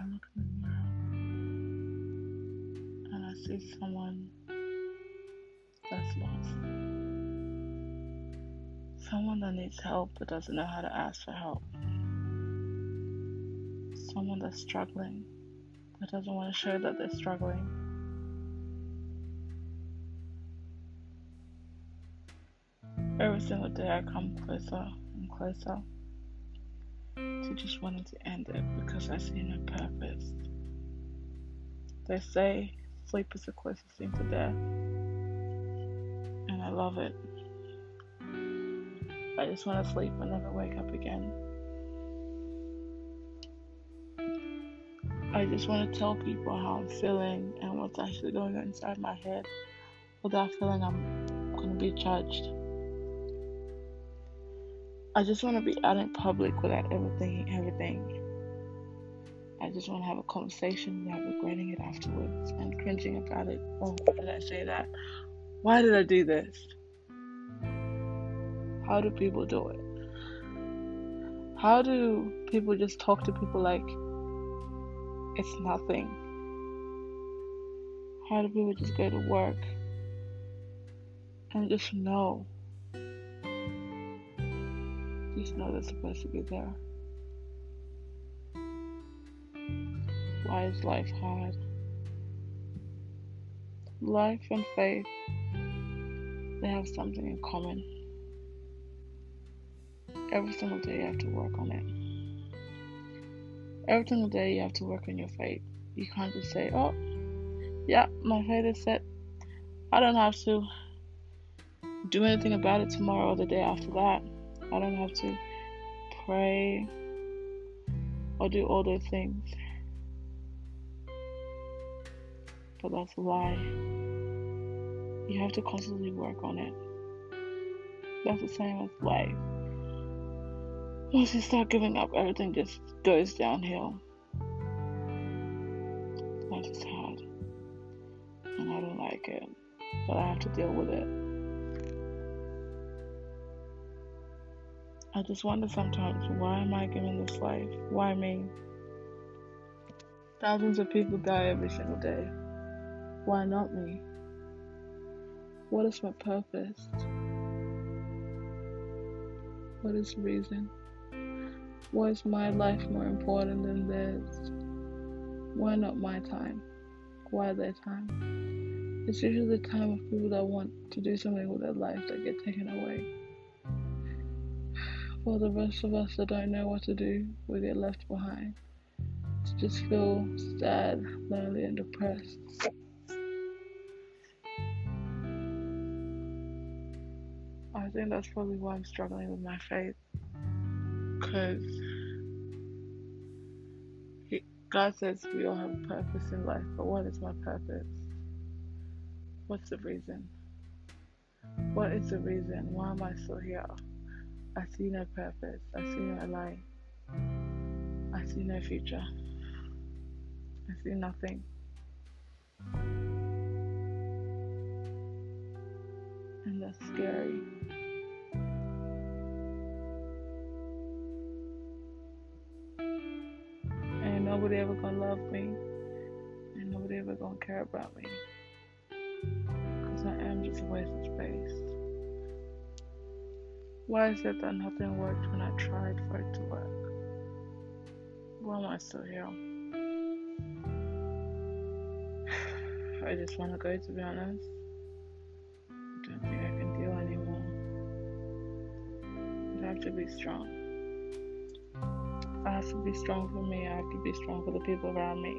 I look in the mirror and I see someone that's lost. Someone that needs help but doesn't know how to ask for help. Someone that's struggling but doesn't want to show that they're struggling. Every single day I come closer and closer to just wanted to end it because I see no purpose. They say sleep is the closest thing to death, and I love it. I just want to sleep and never wake up again. I just want to tell people how I'm feeling and what's actually going on inside my head without feeling I'm going to be judged. I just want to be out in public without everything, everything. I just want to have a conversation without regretting it afterwards and cringing about it. Oh, why did I say that? Why did I do this? How do people do it? How do people just talk to people like it's nothing? How do people just go to work and just know just know they're supposed to be there. Why is life hard? Life and faith, they have something in common. Every single day you have to work on it. Every single day you have to work on your faith. You can't just say, oh, yeah, my faith is set. I don't have to do anything about it tomorrow or the day after that. I don't have to pray or do all those things. But that's a lie. You have to constantly work on it. That's the same as life. Once you start giving up, everything just goes downhill. Life is hard. And I don't like it. But I have to deal with it. I just wonder sometimes why am I given this life? Why me? Thousands of people die every single day. Why not me? What is my purpose? What is the reason? Why is my life more important than theirs? Why not my time? Why their time? It's usually the time of people that want to do something with their life that get taken away. For the rest of us that don't know what to do, we get left behind. To just feel sad, lonely, and depressed. I think that's probably why I'm struggling with my faith. Because God says we all have a purpose in life, but what is my purpose? What's the reason? What is the reason? Why am I still here? I see no purpose. I see no light. I see no future. I see nothing. And that's scary. And nobody ever gonna love me. And nobody ever gonna care about me. Because I am just a waste of space. Why is it that nothing worked when I tried for it to work? Why am I still here? I just want to go, to be honest. I don't think I can deal anymore. I have to be strong. I have to be strong for me. I have to be strong for the people around me.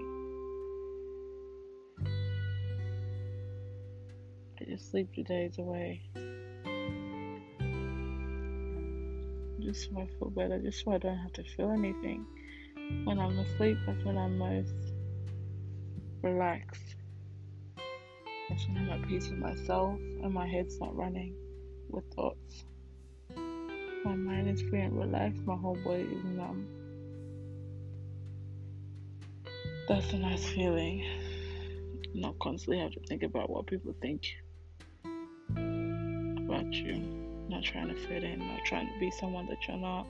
I just sleep two days away. Just so I feel better, just so I don't have to feel anything. When I'm asleep, that's when I'm most relaxed. That's when I'm at peace with myself and my head's not running with thoughts. My mind is free and relaxed, my whole body is numb. That's a nice feeling. Not constantly have to think about what people think about you not trying to fit in, not trying to be someone that you're not.